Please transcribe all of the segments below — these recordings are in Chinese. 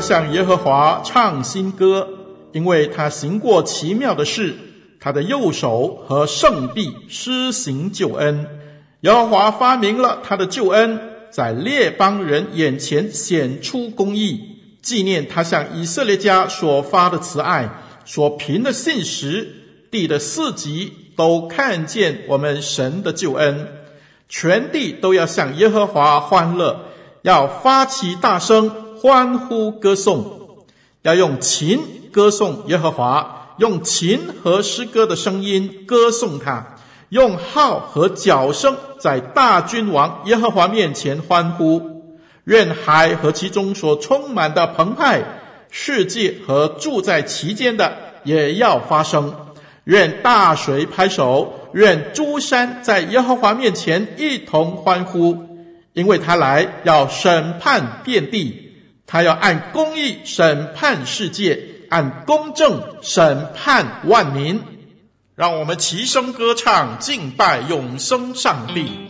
向耶和华唱新歌，因为他行过奇妙的事，他的右手和圣臂施行救恩。耶和华发明了他的救恩，在列邦人眼前显出公义，纪念他向以色列家所发的慈爱，所凭的信实，地的四极都看见我们神的救恩，全地都要向耶和华欢乐，要发起大声。欢呼歌颂，要用琴歌颂耶和华，用琴和诗歌的声音歌颂他，用号和角声在大君王耶和华面前欢呼。愿海和其中所充满的澎湃，世界和住在其间的也要发声。愿大水拍手，愿诸山在耶和华面前一同欢呼，因为他来要审判遍地。他要按公义审判世界，按公正审判万民。让我们齐声歌唱，敬拜永生上帝。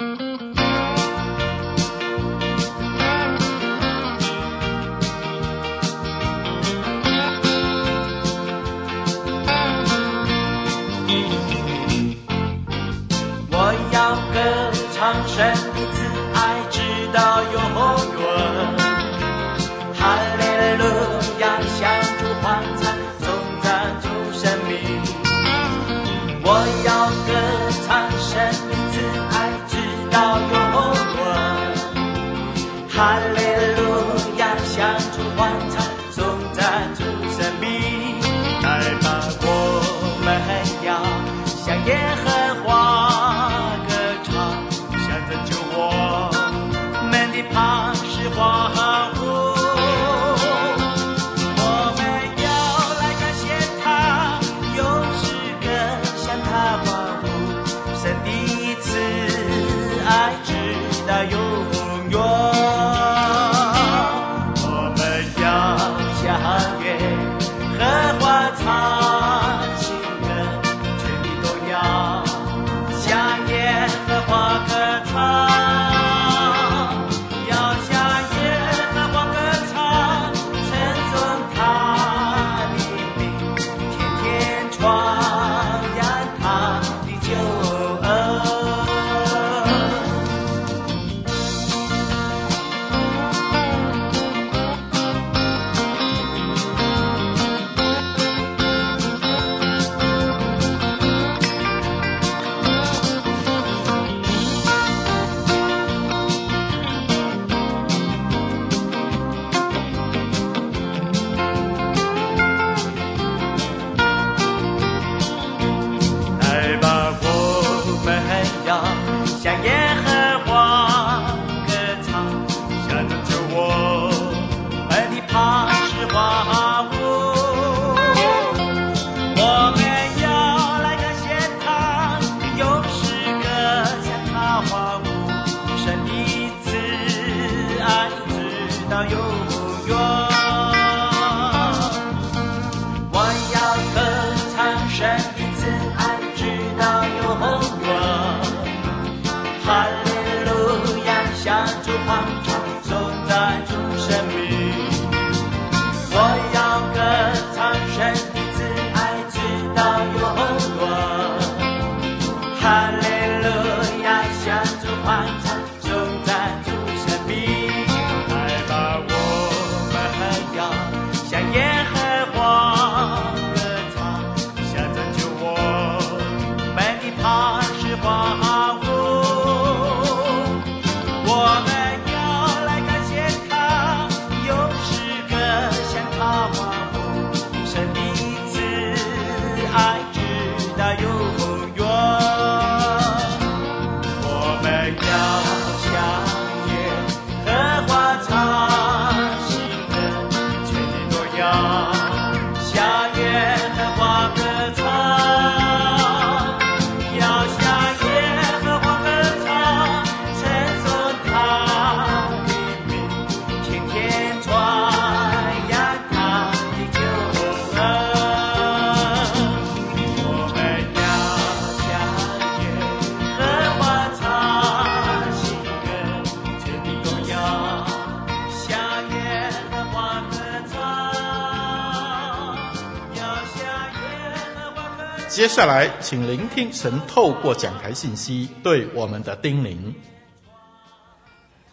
哈利路亚，向主欢呼。接下来，请聆听神透过讲台信息对我们的叮咛。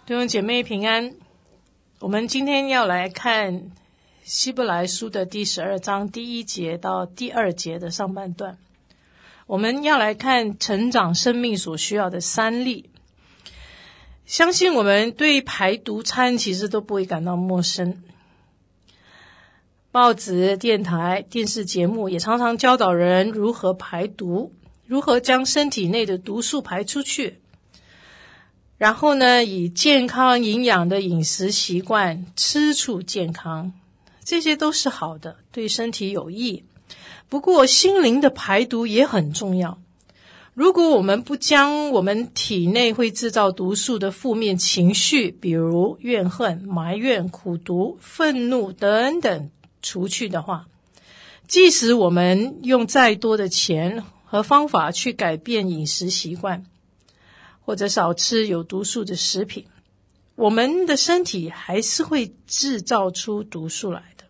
弟兄姐妹平安，我们今天要来看希伯来书的第十二章第一节到第二节的上半段。我们要来看成长生命所需要的三例。相信我们对排毒餐其实都不会感到陌生。报纸、电台、电视节目也常常教导人如何排毒，如何将身体内的毒素排出去。然后呢，以健康营养的饮食习惯吃出健康，这些都是好的，对身体有益。不过，心灵的排毒也很重要。如果我们不将我们体内会制造毒素的负面情绪，比如怨恨、埋怨、苦毒、愤怒等等，除去的话，即使我们用再多的钱和方法去改变饮食习惯，或者少吃有毒素的食品，我们的身体还是会制造出毒素来的。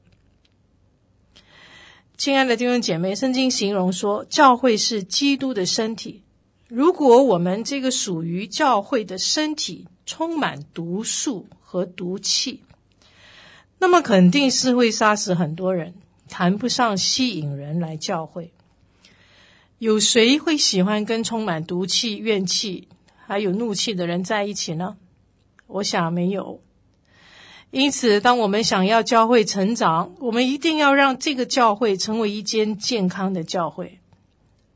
亲爱的弟兄姐妹，圣经形容说，教会是基督的身体。如果我们这个属于教会的身体充满毒素和毒气，那么肯定是会杀死很多人，谈不上吸引人来教会。有谁会喜欢跟充满毒气、怨气还有怒气的人在一起呢？我想没有。因此，当我们想要教会成长，我们一定要让这个教会成为一间健康的教会。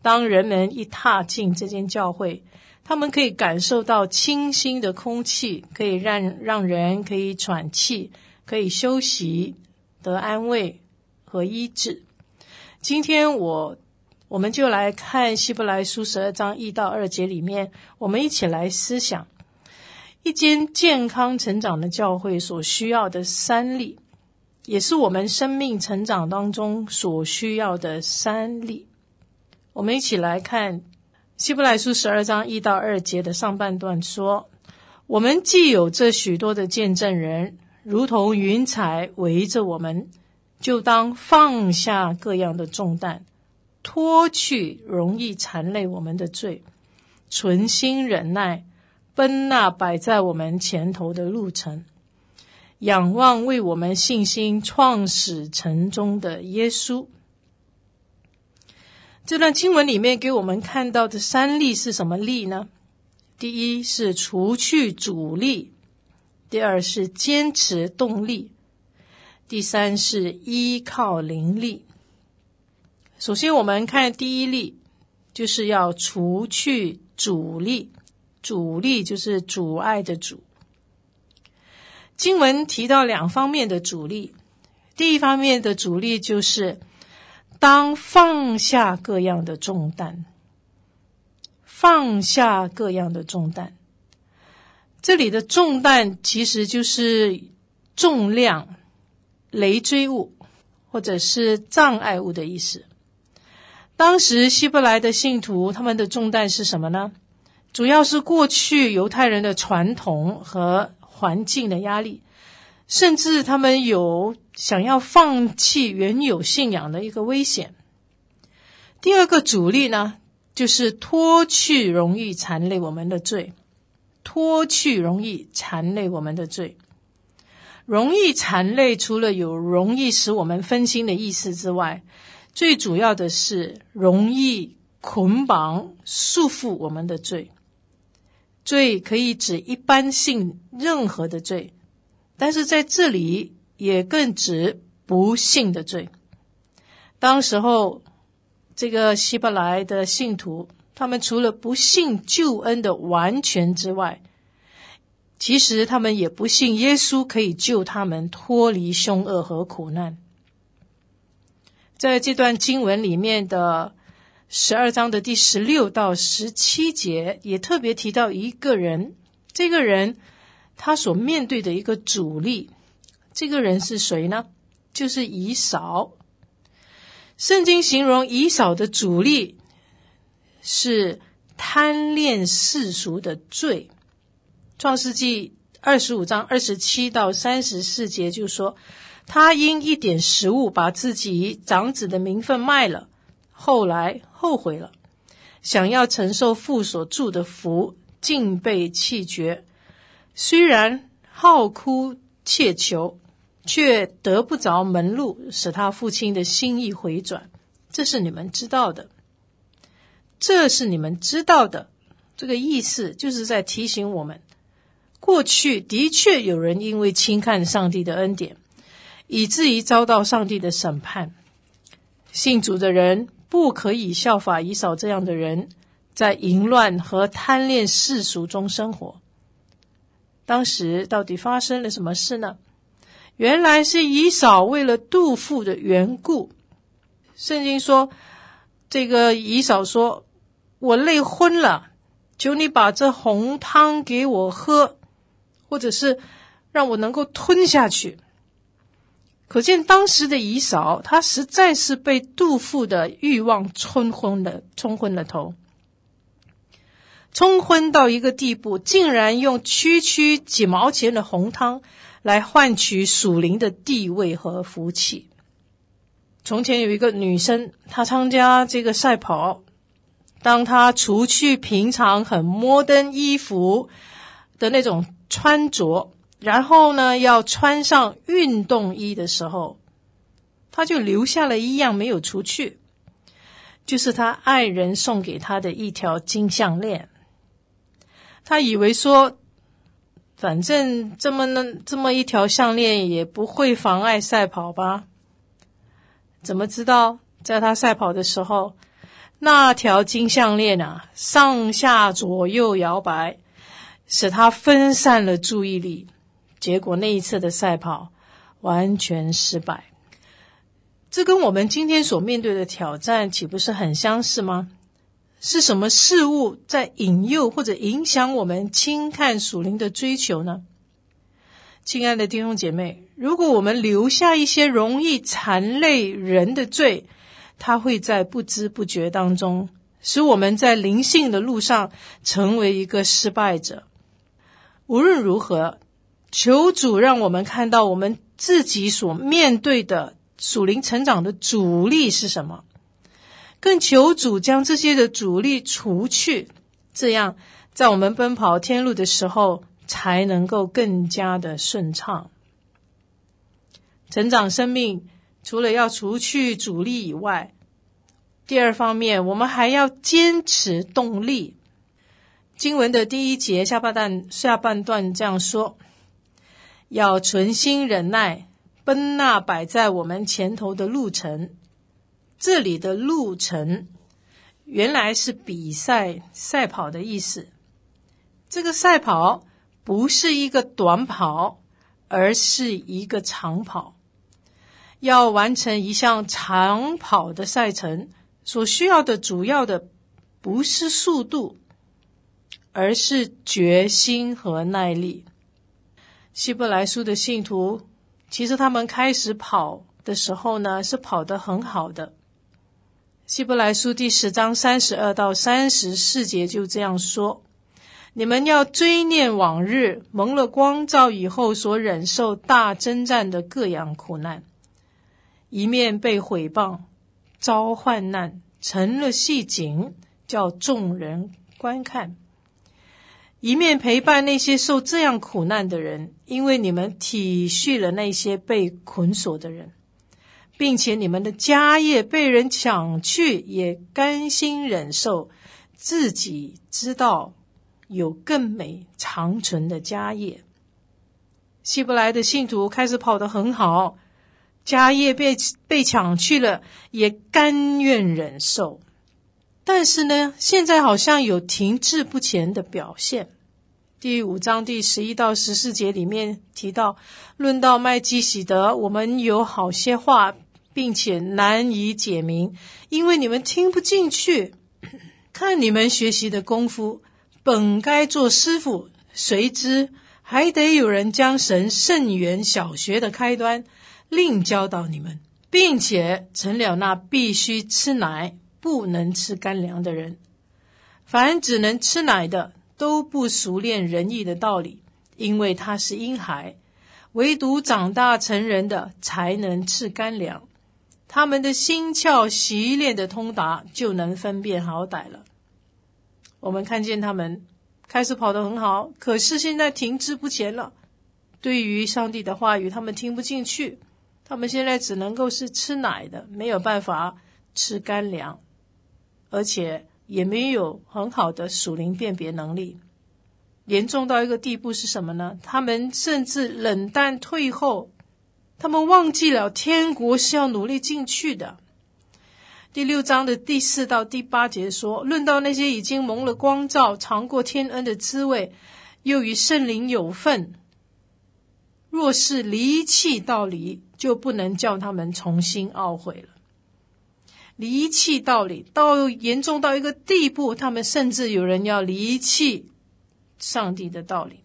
当人们一踏进这间教会，他们可以感受到清新的空气，可以让让人可以喘气。可以休息、得安慰和医治。今天我我们就来看希伯来书十二章一到二节里面，我们一起来思想一间健康成长的教会所需要的三力，也是我们生命成长当中所需要的三力。我们一起来看希伯来书十二章一到二节的上半段说：“我们既有这许多的见证人。”如同云彩围着我们，就当放下各样的重担，脱去容易缠累我们的罪，存心忍耐，奔那摆在我们前头的路程，仰望为我们信心创始成终的耶稣。这段经文里面给我们看到的三力是什么力呢？第一是除去阻力。第二是坚持动力，第三是依靠灵力。首先，我们看第一例，就是要除去阻力。阻力就是阻碍的阻。经文提到两方面的阻力，第一方面的阻力就是当放下各样的重担，放下各样的重担。这里的重担其实就是重量、累赘物或者是障碍物的意思。当时希伯来的信徒，他们的重担是什么呢？主要是过去犹太人的传统和环境的压力，甚至他们有想要放弃原有信仰的一个危险。第二个阻力呢，就是脱去容易缠累我们的罪。脱去容易缠累我们的罪，容易缠累，除了有容易使我们分心的意思之外，最主要的是容易捆绑束缚我们的罪。罪可以指一般性任何的罪，但是在这里也更指不信的罪。当时候，这个希伯来的信徒。他们除了不信救恩的完全之外，其实他们也不信耶稣可以救他们脱离凶恶和苦难。在这段经文里面的十二章的第十六到十七节，也特别提到一个人，这个人他所面对的一个阻力，这个人是谁呢？就是以扫。圣经形容以扫的阻力是贪恋世俗的罪。创世纪二十五章二十七到三十四节就说，他因一点食物把自己长子的名分卖了，后来后悔了，想要承受父所祝的福，竟被弃绝。虽然好哭切求，却得不着门路，使他父亲的心意回转。这是你们知道的，这是你们知道的。这个意思就是在提醒我们。过去的确有人因为轻看上帝的恩典，以至于遭到上帝的审判。信主的人不可以效法以扫这样的人，在淫乱和贪恋世俗中生活。当时到底发生了什么事呢？原来是以扫为了肚腹的缘故。圣经说，这个以扫说：“我累昏了，求你把这红汤给我喝。”或者是让我能够吞下去，可见当时的以扫，他实在是被杜甫的欲望冲昏了，冲昏了头，冲昏到一个地步，竟然用区区几毛钱的红汤来换取属灵的地位和福气。从前有一个女生，她参加这个赛跑，当他除去平常很摩登衣服的那种。穿着，然后呢，要穿上运动衣的时候，他就留下了一样没有除去，就是他爱人送给他的一条金项链。他以为说，反正这么那这么一条项链也不会妨碍赛跑吧？怎么知道，在他赛跑的时候，那条金项链啊，上下左右摇摆。使他分散了注意力，结果那一次的赛跑完全失败。这跟我们今天所面对的挑战岂不是很相似吗？是什么事物在引诱或者影响我们轻看属灵的追求呢？亲爱的弟兄姐妹，如果我们留下一些容易缠累人的罪，它会在不知不觉当中使我们在灵性的路上成为一个失败者。无论如何，求主让我们看到我们自己所面对的属灵成长的阻力是什么，更求主将这些的阻力除去，这样在我们奔跑天路的时候才能够更加的顺畅。成长生命除了要除去阻力以外，第二方面我们还要坚持动力。经文的第一节下半段下半段这样说：要存心忍耐，奔那摆在我们前头的路程。这里的路程原来是比赛赛跑的意思。这个赛跑不是一个短跑，而是一个长跑。要完成一项长跑的赛程，所需要的主要的不是速度。而是决心和耐力。希伯来书的信徒，其实他们开始跑的时候呢，是跑得很好的。希伯来书第十章三十二到三十四节就这样说：你们要追念往日蒙了光照以后所忍受大征战的各样苦难，一面被毁谤、遭患难，成了戏景，叫众人观看。一面陪伴那些受这样苦难的人，因为你们体恤了那些被捆锁的人，并且你们的家业被人抢去，也甘心忍受，自己知道有更美长存的家业。希伯来的信徒开始跑得很好，家业被被抢去了，也甘愿忍受。但是呢，现在好像有停滞不前的表现。第五章第十一到十四节里面提到，论到麦基洗德，我们有好些话，并且难以解明，因为你们听不进去。看你们学习的功夫，本该做师傅，谁知还得有人将神圣元小学的开端另教导你们，并且成了那必须吃奶。不能吃干粮的人，凡只能吃奶的，都不熟练仁义的道理，因为他是婴孩；唯独长大成人的，才能吃干粮。他们的心窍习练的通达，就能分辨好歹了。我们看见他们开始跑得很好，可是现在停滞不前了。对于上帝的话语，他们听不进去。他们现在只能够是吃奶的，没有办法吃干粮。而且也没有很好的属灵辨别能力，严重到一个地步是什么呢？他们甚至冷淡退后，他们忘记了天国是要努力进去的。第六章的第四到第八节说，论到那些已经蒙了光照、尝过天恩的滋味，又与圣灵有份，若是离弃道理，就不能叫他们重新懊悔了。离弃道理，到严重到一个地步，他们甚至有人要离弃上帝的道理。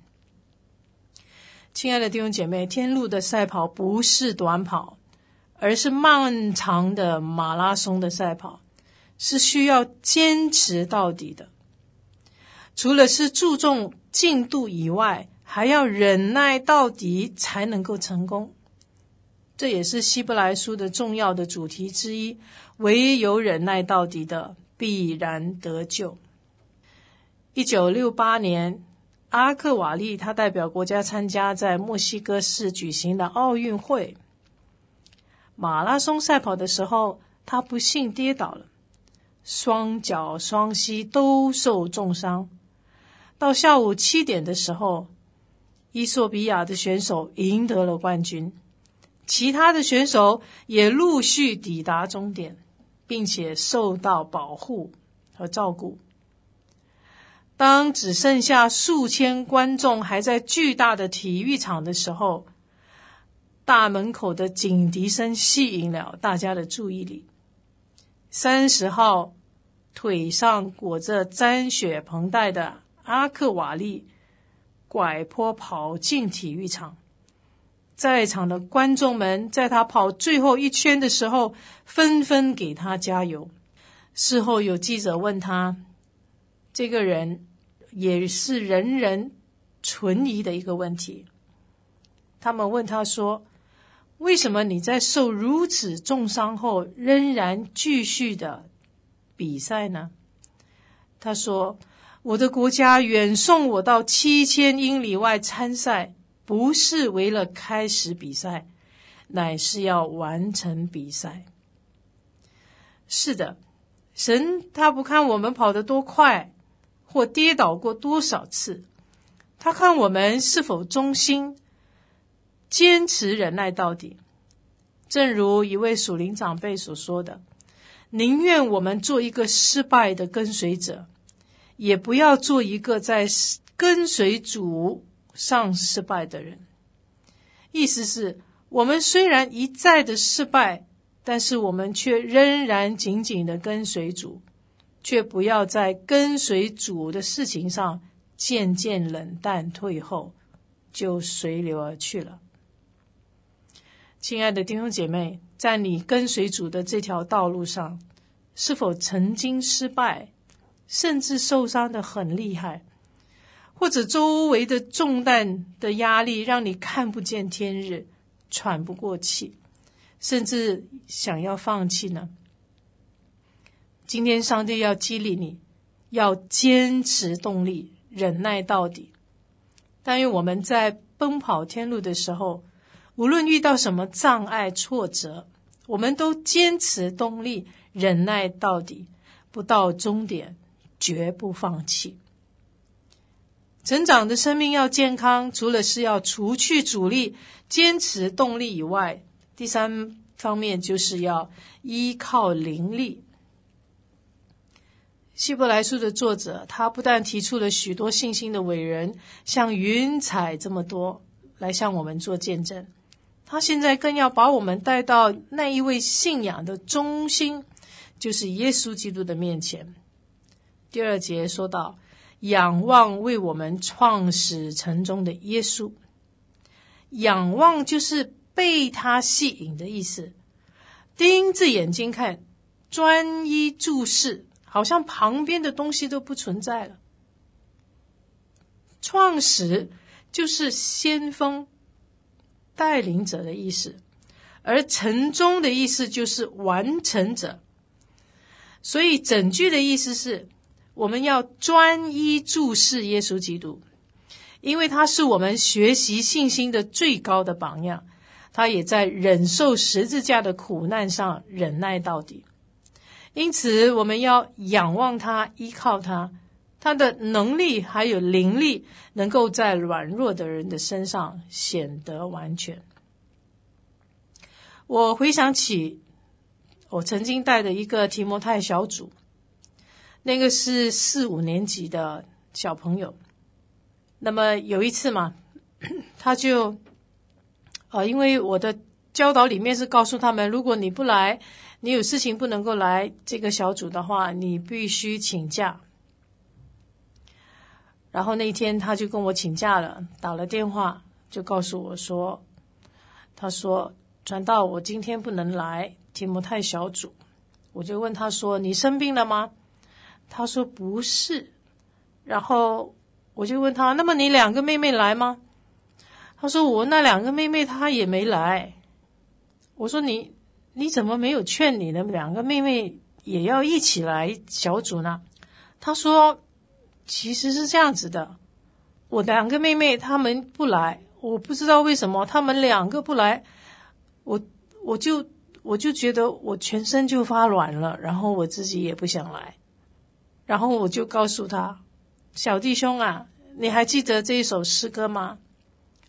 亲爱的弟兄姐妹，天路的赛跑不是短跑，而是漫长的马拉松的赛跑，是需要坚持到底的。除了是注重进度以外，还要忍耐到底才能够成功。这也是希伯来书的重要的主题之一。唯有忍耐到底的，必然得救。一九六八年，阿克瓦利他代表国家参加在墨西哥市举行的奥运会马拉松赛跑的时候，他不幸跌倒了，双脚双膝都受重伤。到下午七点的时候，伊索比亚的选手赢得了冠军，其他的选手也陆续抵达终点。并且受到保护和照顾。当只剩下数千观众还在巨大的体育场的时候，大门口的警笛声吸引了大家的注意力。三十号腿上裹着沾血绷带的阿克瓦利拐坡跑进体育场。在场的观众们在他跑最后一圈的时候，纷纷给他加油。事后有记者问他，这个人也是人人存疑的一个问题。他们问他说：“为什么你在受如此重伤后，仍然继续的比赛呢？”他说：“我的国家远送我到七千英里外参赛。”不是为了开始比赛，乃是要完成比赛。是的，神他不看我们跑得多快，或跌倒过多少次，他看我们是否忠心，坚持忍耐到底。正如一位属灵长辈所说的：“宁愿我们做一个失败的跟随者，也不要做一个在跟随主。”上失败的人，意思是我们虽然一再的失败，但是我们却仍然紧紧的跟随主，却不要在跟随主的事情上渐渐冷淡退后，就随流而去了。亲爱的弟兄姐妹，在你跟随主的这条道路上，是否曾经失败，甚至受伤的很厉害？或者周围的重担的压力让你看不见天日，喘不过气，甚至想要放弃呢？今天上帝要激励你，要坚持动力，忍耐到底。但愿我们在奔跑天路的时候，无论遇到什么障碍挫折，我们都坚持动力，忍耐到底，不到终点绝不放弃。成长的生命要健康，除了是要除去阻力、坚持动力以外，第三方面就是要依靠灵力。希伯来书的作者，他不但提出了许多信心的伟人，像云彩这么多来向我们做见证，他现在更要把我们带到那一位信仰的中心，就是耶稣基督的面前。第二节说到，仰望为我们创始成终的耶稣，仰望就是被他吸引的意思，盯着眼睛看，专一注视。好像旁边的东西都不存在了。创始就是先锋、带领者的意思，而成终的意思就是完成者。所以整句的意思是，我们要专一注视耶稣基督，因为他是我们学习信心的最高的榜样。他也在忍受十字架的苦难上忍耐到底。因此，我们要仰望他，依靠他，他的能力还有灵力，能够在软弱的人的身上显得完全。我回想起我曾经带的一个提摩太小组，那个是四五年级的小朋友。那么有一次嘛，他就，呃，因为我的教导里面是告诉他们，如果你不来。你有事情不能够来这个小组的话，你必须请假。然后那一天他就跟我请假了，打了电话就告诉我说：“他说传道，我今天不能来提摩太小组。”我就问他说：“你生病了吗？”他说：“不是。”然后我就问他：“那么你两个妹妹来吗？”他说：“我那两个妹妹她也没来。”我说：“你。”你怎么没有劝你的两个妹妹也要一起来小组呢？他说：“其实是这样子的，我两个妹妹她们不来，我不知道为什么她们两个不来，我我就我就觉得我全身就发软了，然后我自己也不想来，然后我就告诉他，小弟兄啊，你还记得这一首诗歌吗？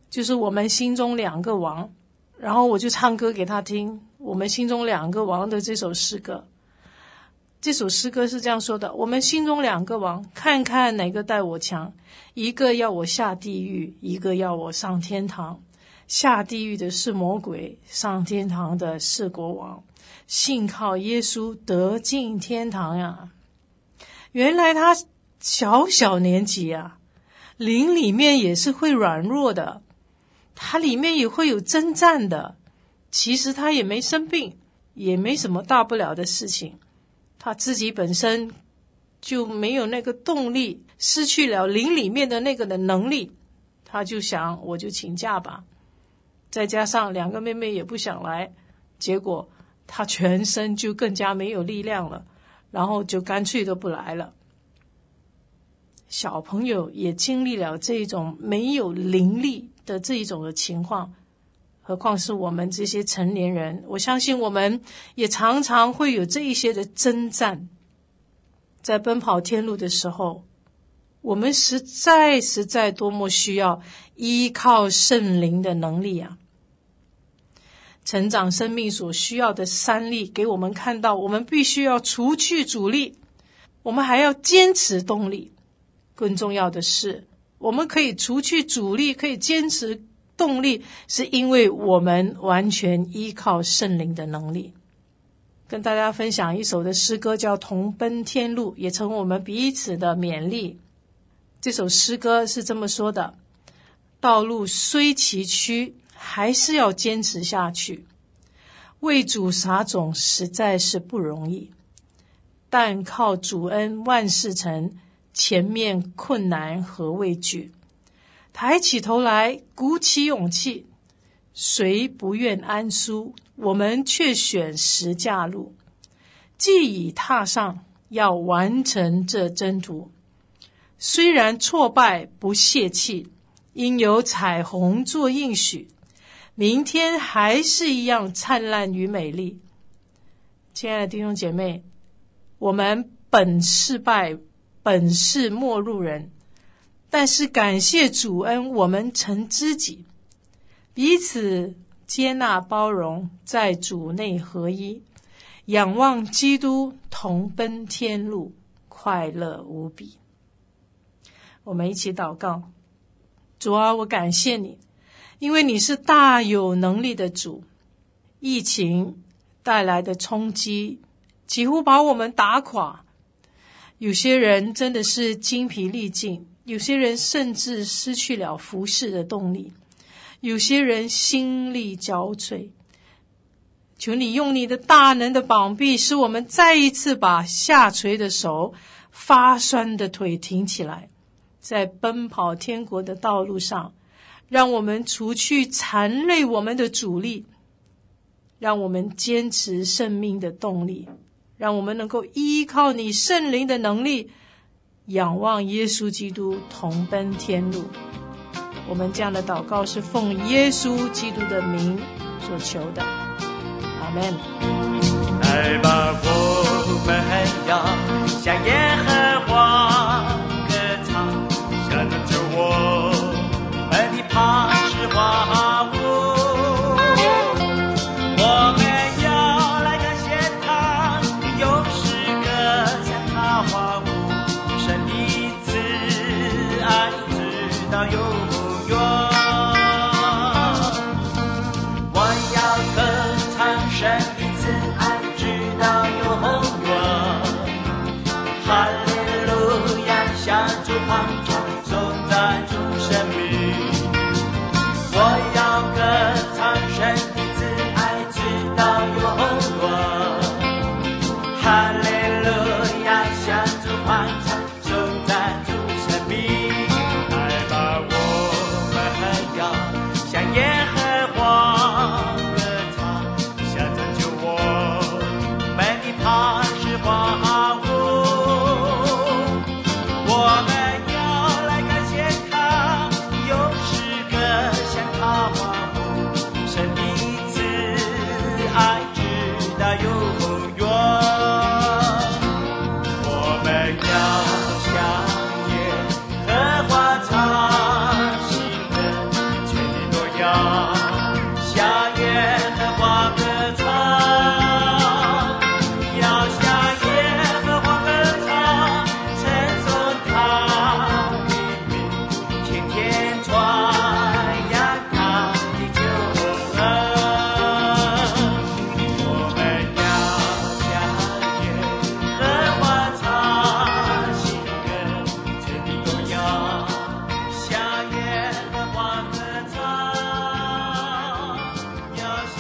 就是我们心中两个王，然后我就唱歌给他听。”我们心中两个王的这首诗歌，这首诗歌是这样说的：我们心中两个王，看看哪个待我强？一个要我下地狱，一个要我上天堂。下地狱的是魔鬼，上天堂的是国王。信靠耶稣得进天堂呀！原来他小小年纪啊，灵里面也是会软弱的，他里面也会有征战的。其实他也没生病，也没什么大不了的事情，他自己本身就没有那个动力，失去了灵里面的那个的能力，他就想我就请假吧，再加上两个妹妹也不想来，结果他全身就更加没有力量了，然后就干脆都不来了。小朋友也经历了这一种没有灵力的这一种的情况。何况是我们这些成年人，我相信我们也常常会有这一些的征战。在奔跑天路的时候，我们实在实在多么需要依靠圣灵的能力啊！成长生命所需要的三力，给我们看到，我们必须要除去阻力，我们还要坚持动力。更重要的是，我们可以除去阻力，可以坚持。动力是因为我们完全依靠圣灵的能力。跟大家分享一首的诗歌，叫《同奔天路》，也成我们彼此的勉励。这首诗歌是这么说的：道路虽崎岖，还是要坚持下去。为主撒种实在是不容易，但靠主恩万事成，前面困难何畏惧？抬起头来，鼓起勇气，谁不愿安舒？我们却选十架路，既已踏上，要完成这征途。虽然挫败，不泄气，因有彩虹做应许，明天还是一样灿烂与美丽。亲爱的弟兄姐妹，我们本是败，本是陌路人。但是感谢主恩，我们成知己，彼此接纳包容，在主内合一，仰望基督，同奔天路，快乐无比。我们一起祷告：主啊，我感谢你，因为你是大有能力的主。疫情带来的冲击几乎把我们打垮，有些人真的是精疲力尽，有些人甚至失去了服侍的动力，有些人心力交瘁。求你用你的大能的膀臂，使我们再一次把下垂的手、发酸的腿挺起来，在奔跑天国的道路上，让我们除去缠累我们的阻力，让我们坚持生命的动力，让我们能够依靠你圣灵的能力，仰望耶稣基督，同奔天路。我们这样的祷告是奉耶稣基督的名所求的。来吧，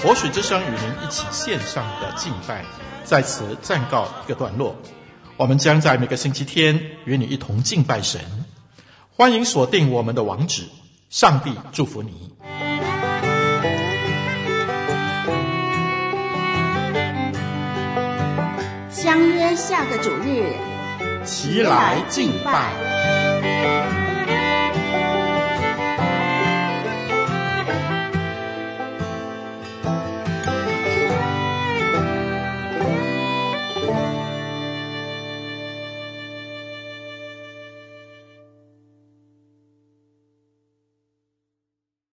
活水之声与您一起线上的敬拜，在此暂告一个段落。我们将在每个星期天与你一同敬拜神。欢迎锁定我们的网址。上帝祝福你。相约下个主日，齐来敬拜。